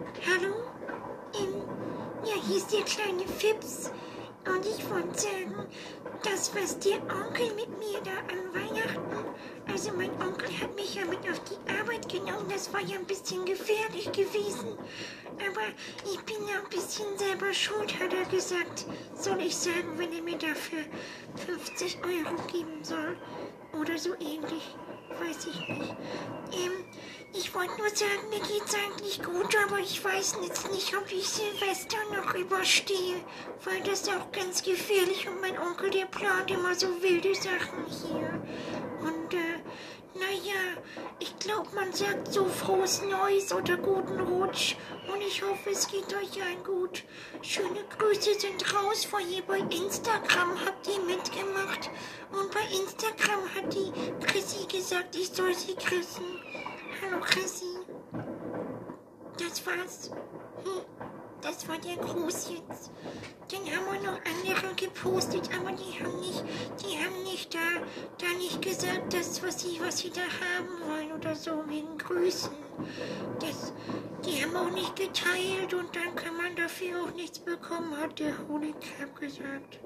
Hallo? Ähm, ja, hier ist der kleine Fips. Und ich wollte sagen, das, was der Onkel mit mir da an Weihnachten, also mein Onkel hat mich ja mit auf die Arbeit genommen, das war ja ein bisschen gefährlich gewesen. Aber ich bin ja ein bisschen selber schuld, hat er gesagt. Soll ich sagen, wenn er mir dafür 50 Euro geben soll? Oder so ähnlich. Weiß ich nicht. Ähm, ich wollte nur sagen, mir geht's eigentlich gut, aber ich weiß jetzt nicht, ob ich Silvester noch überstehe, weil das ist auch ganz gefährlich und mein Onkel, der plant immer so wilde Sachen hier. Und, äh, naja, ich glaube, man sagt so frohes Neues oder guten Rutsch und ich hoffe, es geht euch allen gut. Schöne Grüße sind raus, vor ihr bei Instagram habt ihr mitgemacht und bei Instagram hat die Chrissy gesagt, ich soll sie grüßen. Hallo Chrissy. Das war's. Hm, das war der Gruß jetzt. Dann haben wir noch andere gepostet, aber die haben nicht, die haben nicht da, da nicht gesagt, das, was sie, was sie da haben wollen oder so, wegen Grüßen. Das, die haben auch nicht geteilt und dann kann man dafür auch nichts bekommen, hat der Holy Crab gesagt.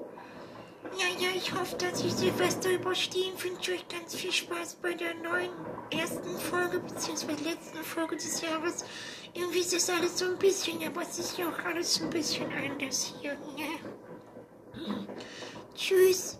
Ja, ja, ich hoffe, dass ich Silvester überstehen. Ich wünsche euch ganz viel Spaß bei der neuen ersten Folge, beziehungsweise letzten Folge des Jahres. Irgendwie ist das alles so ein bisschen, aber es ist ja auch alles ein bisschen anders hier. Ja. Tschüss.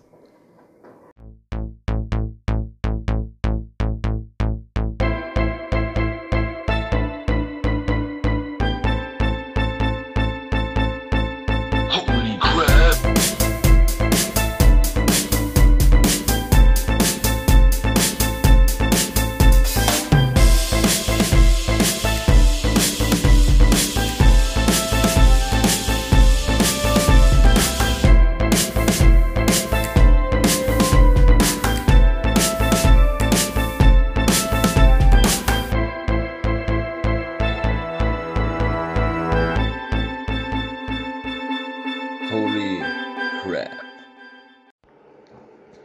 Holy crap!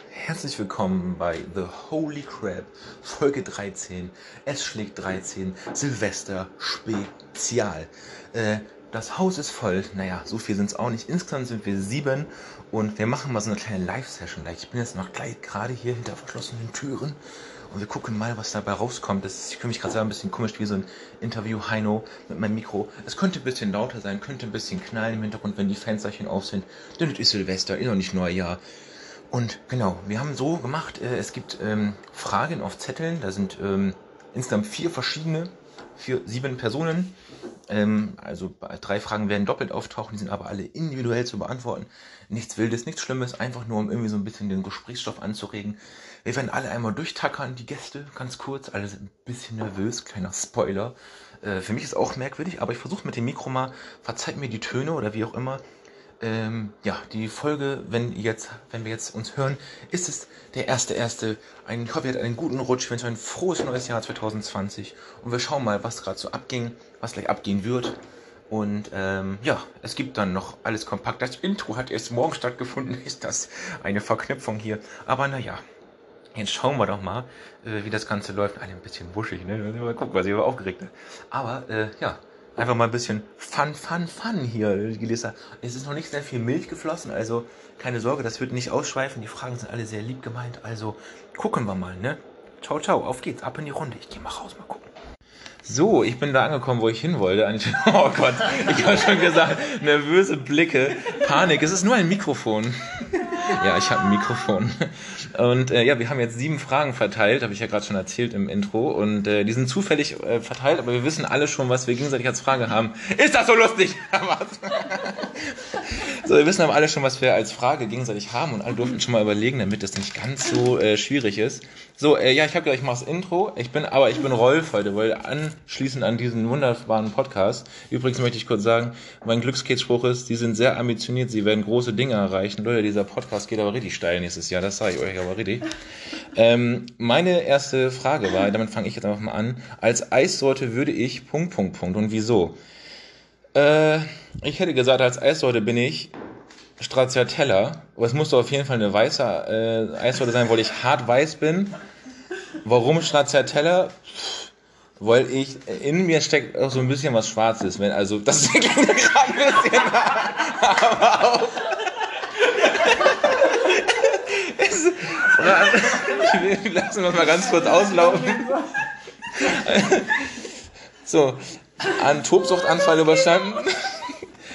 Herzlich willkommen bei The Holy Crab, Folge 13. Es schlägt 13, Silvester Spezial. Äh, das Haus ist voll, naja, so viel sind es auch nicht. Insgesamt sind wir sieben und wir machen mal so eine kleine Live-Session. Ich bin jetzt noch gleich gerade hier hinter verschlossenen Türen und wir gucken mal, was dabei rauskommt. Das ist, ich fühle mich gerade selber ein bisschen komisch wie so ein Interview Heino mit meinem Mikro. Es könnte ein bisschen lauter sein, könnte ein bisschen knallen im Hintergrund, wenn die Fensterchen auf sind. Denn es ist Silvester, ist noch nicht Neujahr. Und genau, wir haben so gemacht, äh, es gibt ähm, Fragen auf Zetteln, da sind ähm, insgesamt vier verschiedene, für sieben Personen. Ähm, also drei Fragen werden doppelt auftauchen, die sind aber alle individuell zu beantworten. Nichts Wildes, nichts Schlimmes, einfach nur um irgendwie so ein bisschen den Gesprächsstoff anzuregen. Wir werden alle einmal durchtackern, die Gäste, ganz kurz, alle sind ein bisschen nervös, kleiner Spoiler. Äh, für mich ist auch merkwürdig, aber ich versuche mit dem Mikro mal, verzeiht mir die Töne oder wie auch immer, ähm, ja, die Folge, wenn jetzt, wenn wir jetzt uns hören, ist es der erste erste. Ein, ich hoffe, ihr hattet einen guten Rutsch. Ich wünsche ein frohes neues Jahr 2020. Und wir schauen mal, was gerade so abging, was gleich abgehen wird. Und ähm, ja, es gibt dann noch alles kompakt. Das Intro hat erst morgen stattgefunden. Ist das eine Verknüpfung hier? Aber naja, Jetzt schauen wir doch mal, äh, wie das Ganze läuft. Ein bisschen wuschig, ne? Mal gucken, was ich aber aufgeregt bin. Aber äh, ja, einfach mal ein bisschen Fun, Fun, Fun hier, die Lisa. Es ist noch nicht sehr viel Milch geflossen, also keine Sorge, das wird nicht ausschweifen. Die Fragen sind alle sehr lieb gemeint. Also gucken wir mal, ne? Ciao, ciao, auf geht's, ab in die Runde. Ich gehe mal raus, mal gucken. So, ich bin da angekommen, wo ich hin wollte. Oh Gott, ich habe schon gesagt, nervöse Blicke, Panik. Es ist nur ein Mikrofon. Ja, ich habe ein Mikrofon. Und äh, ja, wir haben jetzt sieben Fragen verteilt, habe ich ja gerade schon erzählt im Intro. Und äh, die sind zufällig äh, verteilt, aber wir wissen alle schon, was wir gegenseitig als Frage haben. Ist das so lustig? so, wir wissen aber alle schon, was wir als Frage gegenseitig haben und alle durften schon mal überlegen, damit das nicht ganz so äh, schwierig ist. So, äh, ja, ich habe gedacht, ich mache das Intro. Ich bin, aber ich bin Rolf heute, weil anschließend an diesen wunderbaren Podcast. Übrigens möchte ich kurz sagen, mein Glückskeks-Spruch ist, Sie sind sehr ambitioniert, Sie werden große Dinge erreichen. Leute, dieser Podcast geht aber richtig steil nächstes Jahr, das sage ich euch aber richtig. Ähm, meine erste Frage war, damit fange ich jetzt einfach mal an. Als Eissorte würde ich Punkt, Punkt, Punkt. Und wieso? Äh, ich hätte gesagt, als Eissorte bin ich Stracciatella. Aber es musste auf jeden Fall eine weiße äh, Eissorte sein, weil ich hart weiß bin. Warum Stracciatella? Weil ich, in mir steckt auch so ein bisschen was Schwarzes, wenn, also, das klingt gerade ein bisschen, aber auch, es, ich will, lassen wir mal ganz kurz auslaufen. So, an Tobsuchtanfall überstanden.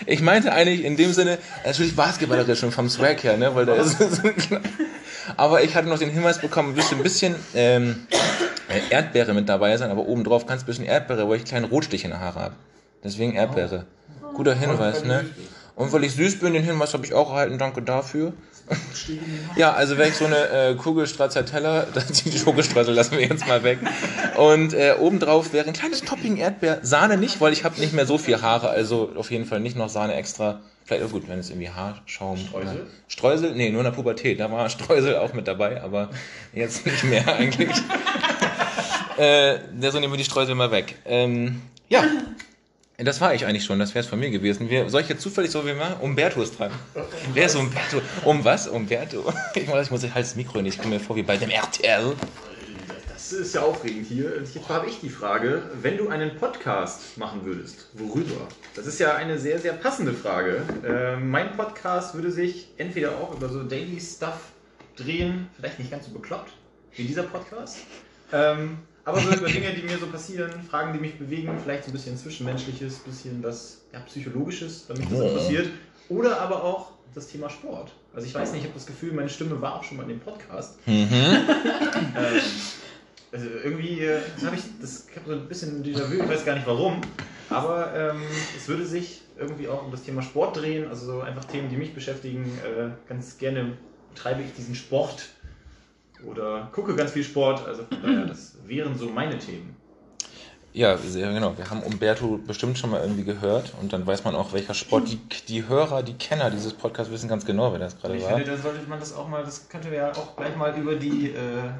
Ich meinte eigentlich in dem Sinne, natürlich basketballerisch und vom Swag her, ne, weil da ist so klar. Aber ich hatte noch den Hinweis bekommen, müsste ein bisschen ähm, Erdbeere mit dabei sein, aber obendrauf ganz bisschen Erdbeere, weil ich kleinen Rotstich in den Haare habe. Deswegen Erdbeere. Guter Hinweis, ne? Und weil ich süß bin, den Hinweis habe ich auch erhalten, danke dafür. Ja, also wäre ich so eine äh, Kugel Stracciatella, die Schokostreuseln lassen wir jetzt mal weg. Und äh, obendrauf wäre ein kleines Topping Erdbeer. Sahne nicht, weil ich habe nicht mehr so viel Haare, also auf jeden Fall nicht noch Sahne extra. Vielleicht auch gut, wenn es irgendwie Haarschaum. Streusel? Oder Streusel? Nee, nur in der Pubertät. Da war Streusel auch mit dabei, aber jetzt nicht mehr eigentlich. äh, so nehmen wir die Streusel mal weg. Ähm, ja. Das war ich eigentlich schon, das wäre es von mir gewesen. Wir, soll ich jetzt zufällig so wie mal? Umberto ist dran. Wer ist Umberto? Um was? Umberto? Ich muss, ich muss halt das Mikro nicht. Ich komme mir vor wie bei dem RTL. Das ist ja aufregend hier. Jetzt habe ich die Frage, wenn du einen Podcast machen würdest, worüber? Das ist ja eine sehr, sehr passende Frage. Äh, mein Podcast würde sich entweder auch über so Daily Stuff drehen, vielleicht nicht ganz so bekloppt wie dieser Podcast, ähm, aber so über Dinge, die mir so passieren, Fragen, die mich bewegen, vielleicht so ein bisschen Zwischenmenschliches, bisschen was ja, Psychologisches, wenn mich das interessiert. Oder aber auch das Thema Sport. Also ich weiß nicht, ich habe das Gefühl, meine Stimme war auch schon mal in dem Podcast. Mhm. Ähm, also irgendwie äh, habe ich, das ich habe so ein bisschen Déjà-vu, ich weiß gar nicht warum, aber ähm, es würde sich irgendwie auch um das Thema Sport drehen, also so einfach Themen, die mich beschäftigen. Äh, ganz gerne betreibe ich diesen Sport oder gucke ganz viel Sport, also von daher, das wären so meine Themen. Ja, sehr genau. Wir haben Umberto bestimmt schon mal irgendwie gehört und dann weiß man auch, welcher Sport. Die, die Hörer, die Kenner dieses Podcasts wissen ganz genau, wer das gerade Ich war. finde, da sollte man das auch mal, das könnte ja auch gleich mal über die, äh,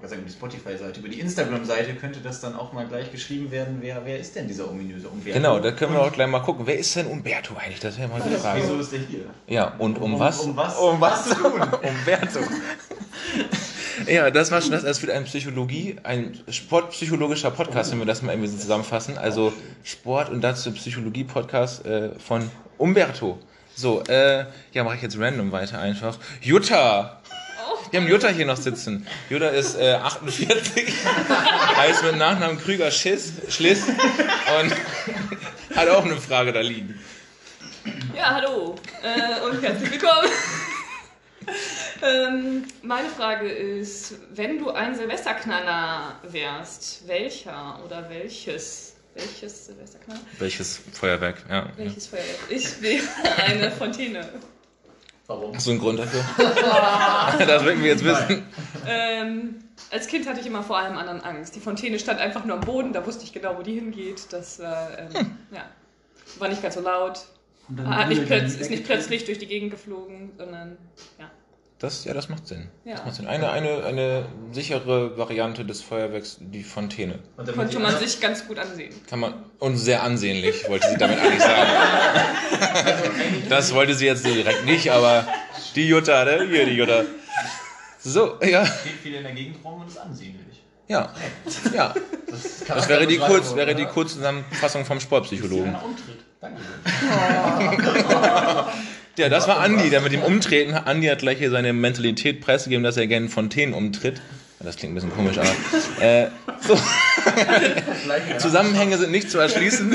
ich sagen, die Spotify-Seite, über die Instagram-Seite könnte das dann auch mal gleich geschrieben werden, wer, wer ist denn dieser ominöse Umberto? Genau, da können wir auch gleich mal gucken. Wer ist denn Umberto eigentlich? Das wäre mal die Wieso Frage. ist der hier? Ja, und um, Um- was? um was? Um was? Umberto. Ja, das war schon das. Es wird ein Psychologie, ein sportpsychologischer Podcast, wenn wir das mal irgendwie so zusammenfassen. Also Sport und dazu Psychologie-Podcast äh, von Umberto. So, äh, ja, mache ich jetzt random weiter einfach. Jutta! Wir haben Jutta hier noch sitzen. Jutta ist äh, 48, heißt mit Nachnamen Krüger Schiss, Schliss und hat auch eine Frage da liegen. Ja, hallo äh, und herzlich willkommen. Ähm, meine Frage ist, wenn du ein Silvesterknaller wärst, welcher oder welches? Welches Silvesterknaller? Welches Feuerwerk? Ja. Welches Feuerwerk? Ich wäre eine Fontäne. Warum? Hast du einen Grund dafür? das wollten wir jetzt wissen. Ähm, als Kind hatte ich immer vor allem anderen Angst. Die Fontäne stand einfach nur am Boden, da wusste ich genau, wo die hingeht. Das war, ähm, ja, war nicht ganz so laut. Und dann Hat nicht brüllt plötz die ist nicht plötzlich durch die Gegend geflogen, sondern ja. Das, ja, das macht Sinn. Ja. Das macht Sinn. Eine, eine, eine sichere Variante des Feuerwerks, die Fontäne. Konnte die man sich ganz gut ansehen. Kann man, und sehr ansehnlich, wollte sie damit eigentlich sagen. Das wollte sie jetzt direkt nicht, aber die Jutta, ne? Hier, die Jutta. So, ja. steht viel in der Gegend rum und ist ansehnlich. Ja. Ja. Das, Das wäre die, Kurz, wäre die Kurzzusammenfassung vom Sportpsychologen. Danke. Ja, das war Andi, der mit dem Umtreten. Andi hat gleich hier seine Mentalität preisgegeben, dass er gerne Fontänen umtritt. Das klingt ein bisschen komisch, aber. Äh, so. Zusammenhänge sind nicht zu erschließen.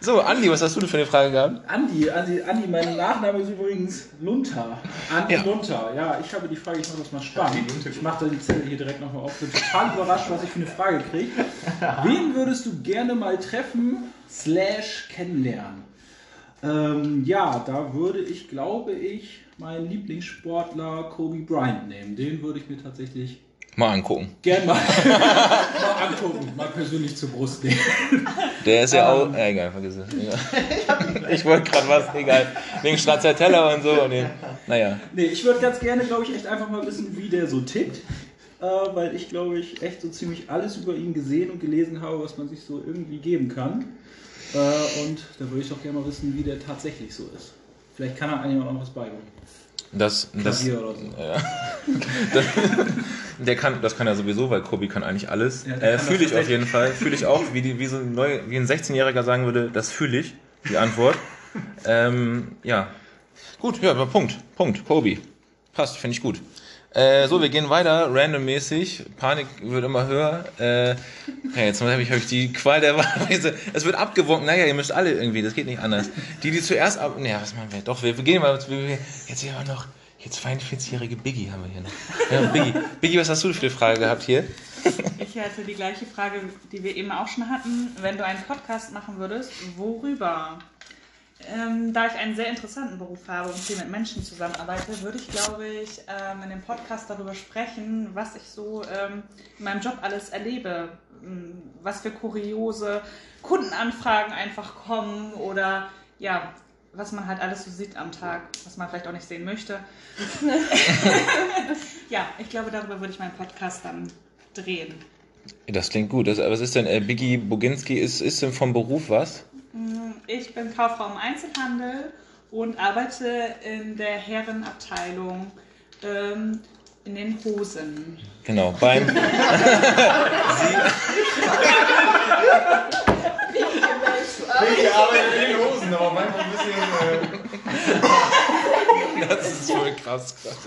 So, Andi, was hast du denn für eine Frage gehabt? Andi, Andi, Andi, mein Nachname ist übrigens Lunter. Andi Ja. Lunter. Ja, ich habe die Frage, ich mache das mal spannend. Ich mache da die Zettel hier direkt nochmal auf. Bin total überrascht, was ich für eine Frage kriege. Wen würdest du gerne mal treffen, slash kennenlernen? Ähm, ja, da würde ich, glaube ich, meinen Lieblingssportler Kobe Bryant nehmen. Den würde ich mir tatsächlich Mal angucken. gern mal, mal angucken, mal persönlich zur Brust nehmen. Der ist ja auch. Äh, egal, vergiss es. Egal. Ich wollte gerade was, egal. Wegen Stracciatella und so. Nee. Naja. Nee, ich würde ganz gerne, glaube ich, echt einfach mal wissen, wie der so tickt. Äh, weil ich, glaube ich, echt so ziemlich alles über ihn gesehen und gelesen habe, was man sich so irgendwie geben kann. Äh, und da würde ich doch gerne mal wissen, wie der tatsächlich so ist. Vielleicht kann er einem auch noch was beibringen. Das, das, Klavier oder so. der kann, das kann er sowieso, weil Kobi kann eigentlich alles. Ja, äh, fühle das ich auf jeden Fall. Fühle ich auch, wie, die, wie, so ein neu, wie ein 16-Jähriger sagen würde, das fühle ich, die Antwort. ähm, ja. Gut, ja, aber Punkt. Punkt. Kobi. Passt, finde ich gut. Äh, so, wir gehen weiter, randommäßig. Panik wird immer höher. Äh, ja, jetzt habe ich, hab ich die Qual der Wahl. Es wird abgewunken. Naja, ihr müsst alle irgendwie, das geht nicht anders. Die, die zuerst ab. Naja, was machen wir? Doch, wir, wir gehen mal. Wir, jetzt hier noch. Jetzt 42-jährige Biggie haben wir hier noch. Ja, Biggie. Biggie, was hast du für eine Frage gehabt hier? Ich hatte die gleiche Frage, die wir eben auch schon hatten. Wenn du einen Podcast machen würdest, worüber? Ähm, da ich einen sehr interessanten Beruf habe und viel mit Menschen zusammenarbeite, würde ich, glaube ich, ähm, in dem Podcast darüber sprechen, was ich so ähm, in meinem Job alles erlebe. Ähm, Was für kuriose Kundenanfragen einfach kommen oder ja, was man halt alles so sieht am Tag, was man vielleicht auch nicht sehen möchte. ja, ich glaube, darüber würde ich meinen Podcast dann drehen. Das klingt gut. Das, was ist denn, äh, Biggie Boginski, ist, ist denn vom Beruf was? Ich bin Kauffrau im Einzelhandel und arbeite in der Herrenabteilung ähm, in den Hosen. Genau, beim. Ich arbeite in den Hosen, aber manchmal ein bisschen. Äh, Das ist voll krass gerade.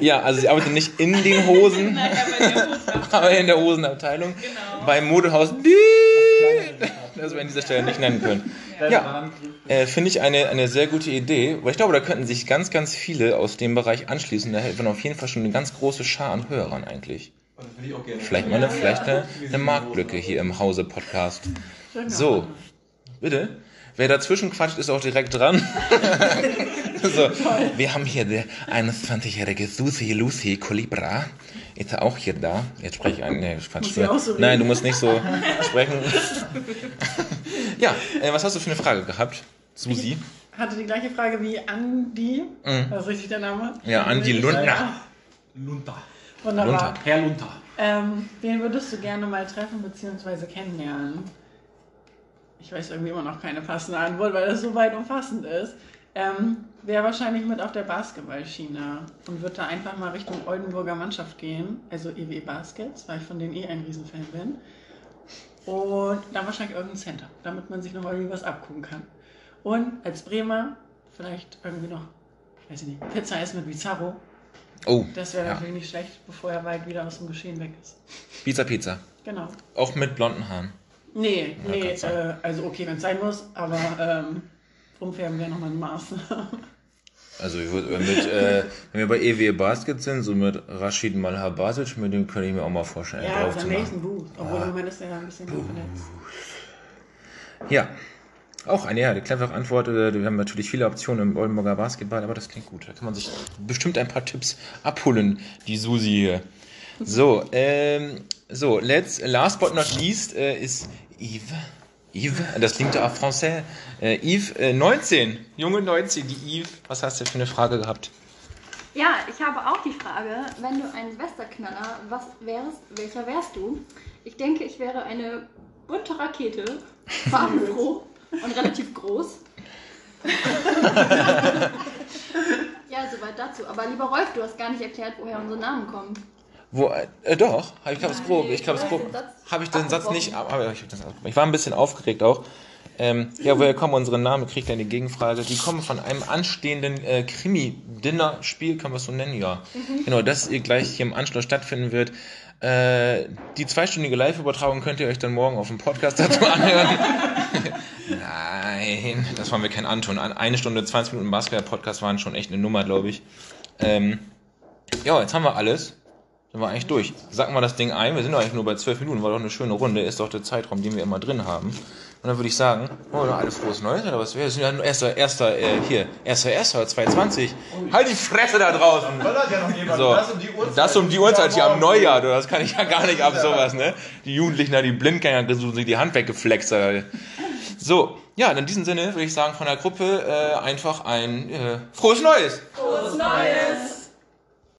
Ja, also sie arbeitet nicht in den Hosen, Nein, aber in der Hosenabteilung. aber in der Hosenabteilung. Genau. Beim Modehaus. Das wir an dieser Stelle nicht nennen können. Ja, äh, finde ich eine, eine sehr gute Idee, weil ich glaube, da könnten sich ganz, ganz viele aus dem Bereich anschließen. Da hätten wir auf jeden Fall schon eine ganz große Schar an Hörern eigentlich. Vielleicht mal eine, vielleicht eine, eine Marktlücke hier im Hause-Podcast. So, bitte. Wer dazwischen quatscht, ist auch direkt dran. so, wir haben hier die 21-jährige Susi Lucy Colibra. Ist auch hier da. Jetzt spreche ich ein. Nee, Quatsch. Muss ich auch so reden? Nein, du musst nicht so sprechen. ja, äh, was hast du für eine Frage gehabt, Susi? Hatte die gleiche Frage wie Andi. Mhm. Das ist richtig der Name? Ja, Andi Lundner. Lunter. Wunderbar. Lunter. Herr Lunter. Ähm, wen würdest du gerne mal treffen bzw. kennenlernen? Ich weiß irgendwie immer noch keine passende Antwort, weil das so weit umfassend ist. Ähm, Wäre wahrscheinlich mit auf der Basketballschiene und würde da einfach mal Richtung Oldenburger Mannschaft gehen, also EW Baskets, weil ich von denen eh ein Riesenfan bin. Und dann wahrscheinlich irgendein Center, damit man sich noch irgendwie was abgucken kann. Und als Bremer vielleicht irgendwie noch, weiß ich nicht, Pizza essen mit Bizarro. Oh, Das wäre Ja. natürlich nicht schlecht, bevor er weit wieder aus dem Geschehen weg ist. Pizza Pizza. Genau. Auch mit blonden Haaren. Nee, Ja, nee, äh, also okay, wenn es sein muss, aber ähm, umfärben wäre nochmal ein Maß. Also ich würd, mit, äh, wenn wir bei EW Basket sind, so mit Rashid Malhabasic, mit dem könnte ich mir auch mal vorstellen, ja, drauf zu machen. Booth. Obwohl im Moment ist er ja ein bisschen verletzt. Ja, auch eine, ja, eine clevere Antwort. äh, Wir haben natürlich viele Optionen im Oldenburger Basketball, aber das klingt gut. Da kann man sich bestimmt ein paar Tipps abholen, die Susi hier. So, ähm, so, let's, last but not least äh, ist Yves. Yves, das klingt ja français. Äh, Yves, äh, 19, junge 19, die Yves. Was hast du für eine Frage gehabt? Ja, ich habe auch die Frage, wenn du ein Silvesterknaller, was wärst, welcher wärst du? Ich denke, ich wäre eine bunte Rakete, farbenfroh und relativ groß. ja, soweit dazu. Aber lieber Rolf, du hast gar nicht erklärt, woher unsere Namen kommen. Wo, äh, doch, ich glaube es grob. Ich glaube es grob. den Satz Habe ich den Satz nicht. Aber ich, das abgebrochen. ich war ein bisschen aufgeregt auch. Ähm, ja, woher kommen unsere Namen? Kriegt eine Gegenfrage? Die kommen von einem anstehenden äh, Krimi-Dinner-Spiel, kann man es so nennen, ja. Genau, das ihr gleich hier im Anschluss stattfinden wird. Äh, die zweistündige Live-Übertragung könnt ihr euch dann morgen auf dem Podcast dazu anhören. Nein, das waren wir kein Anton. An- Eine Stunde, 20 Minuten Basketball-Podcast waren schon echt eine Nummer, glaube ich. Ähm, ja, jetzt haben wir alles. Sind wir eigentlich durch. Sag mal das Ding ein. Wir sind doch eigentlich nur bei zwölf Minuten. War doch eine schöne Runde. Ist doch der Zeitraum, den wir immer drin haben. Und dann würde ich sagen, oh, noch alles frohes Neues oder was? Wir sind ja nur erster, erster, äh, hier, erster, erster, 220. Halt die Fresse da draußen! ja. So, Das um die Uhrzeit. das um die Uhrzeit hier am Neujahr, du, das kann ich ja gar nicht ab, sowas, ne? Die Jugendlichen da, die Blindgänger gesucht, sich die Hand weggeflext. Alter. So, ja, in diesem Sinne würde ich sagen, von der Gruppe äh, einfach ein äh, frohes Neues! Frohes Neues!